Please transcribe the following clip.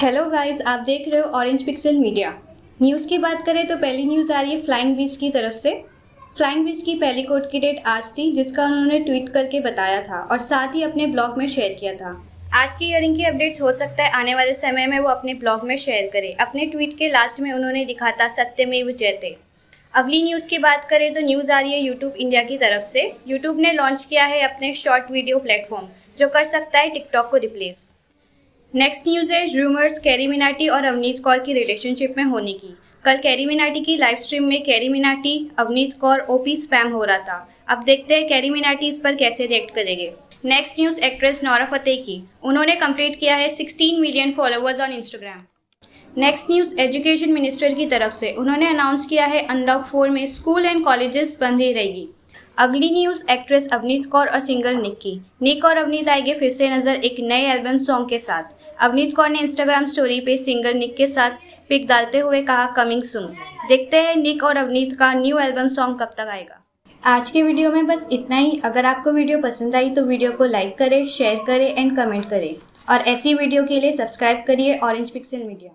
Hello guys आप देख रहे हो ऑरेंज पिक्सल मीडिया न्यूज़ की बात करें तो पहली न्यूज़ आ रही है फ्लाइंग बीच की तरफ़ से. फ्लाइंग बीच की पहली कोर्ट की डेट आज थी, जिसका उन्होंने ट्वीट करके बताया था और साथ ही अपने ब्लॉग में शेयर किया था. आज की इयरिंग की अपडेट्स हो सकता है, आने वाले समय में वो अपने ब्लॉग में शेयर करें. अपने ट्वीट के लास्ट में उन्होंने लिखा था सत्यमेव जयते अगली न्यूज़ की बात करें तो न्यूज़ आ रही है यूट्यूब इंडिया की तरफ़ से. यूट्यूब ने लॉन्च किया है अपने शॉर्ट वीडियो प्लेटफॉर्म जो कर सकता है टिकटॉक को रिप्लेस नेक्स्ट न्यूज़ है रूमर्स कैरी मिनाटी और अवनीत कौर की रिलेशनशिप में होने की। कल कैरी मिनाटी की लाइव स्ट्रीम में Carry Minati Avneet Kaur OP spam हो रहा था। अब देखते हैं कैरी मिनाटी इस पर कैसे रिएक्ट करेंगे। Next news actress Nora Fatehi की। उन्होंने कंप्लीट किया है 16 million followers on Instagram next news education minister की तरफ़ से। उन्होंने अनाउंस किया है अनलॉक फोर में स्कूल एंड कॉलेजेस बंद ही रहेगी। अगली न्यूज़, एक्ट्रेस अवनीत कौर और सिंगर निक्की। निक और अवनीत आएँगे फिर से नज़र एक नए एल्बम सॉन्ग के साथ। अवनीत कौर ने इंस्टाग्राम स्टोरी पे सिंगर निक के साथ पिक डालते हुए कहा कमिंग सुन देखते हैं निक और अवनीत का न्यू एल्बम सॉन्ग कब तक आएगा। आज के वीडियो में बस इतना ही। अगर आपको वीडियो पसंद आई तो वीडियो को लाइक करें शेयर करें एंड कमेंट करें। और ऐसी वीडियो के लिए सब्सक्राइब करिए ऑरेंज पिक्सल मीडिया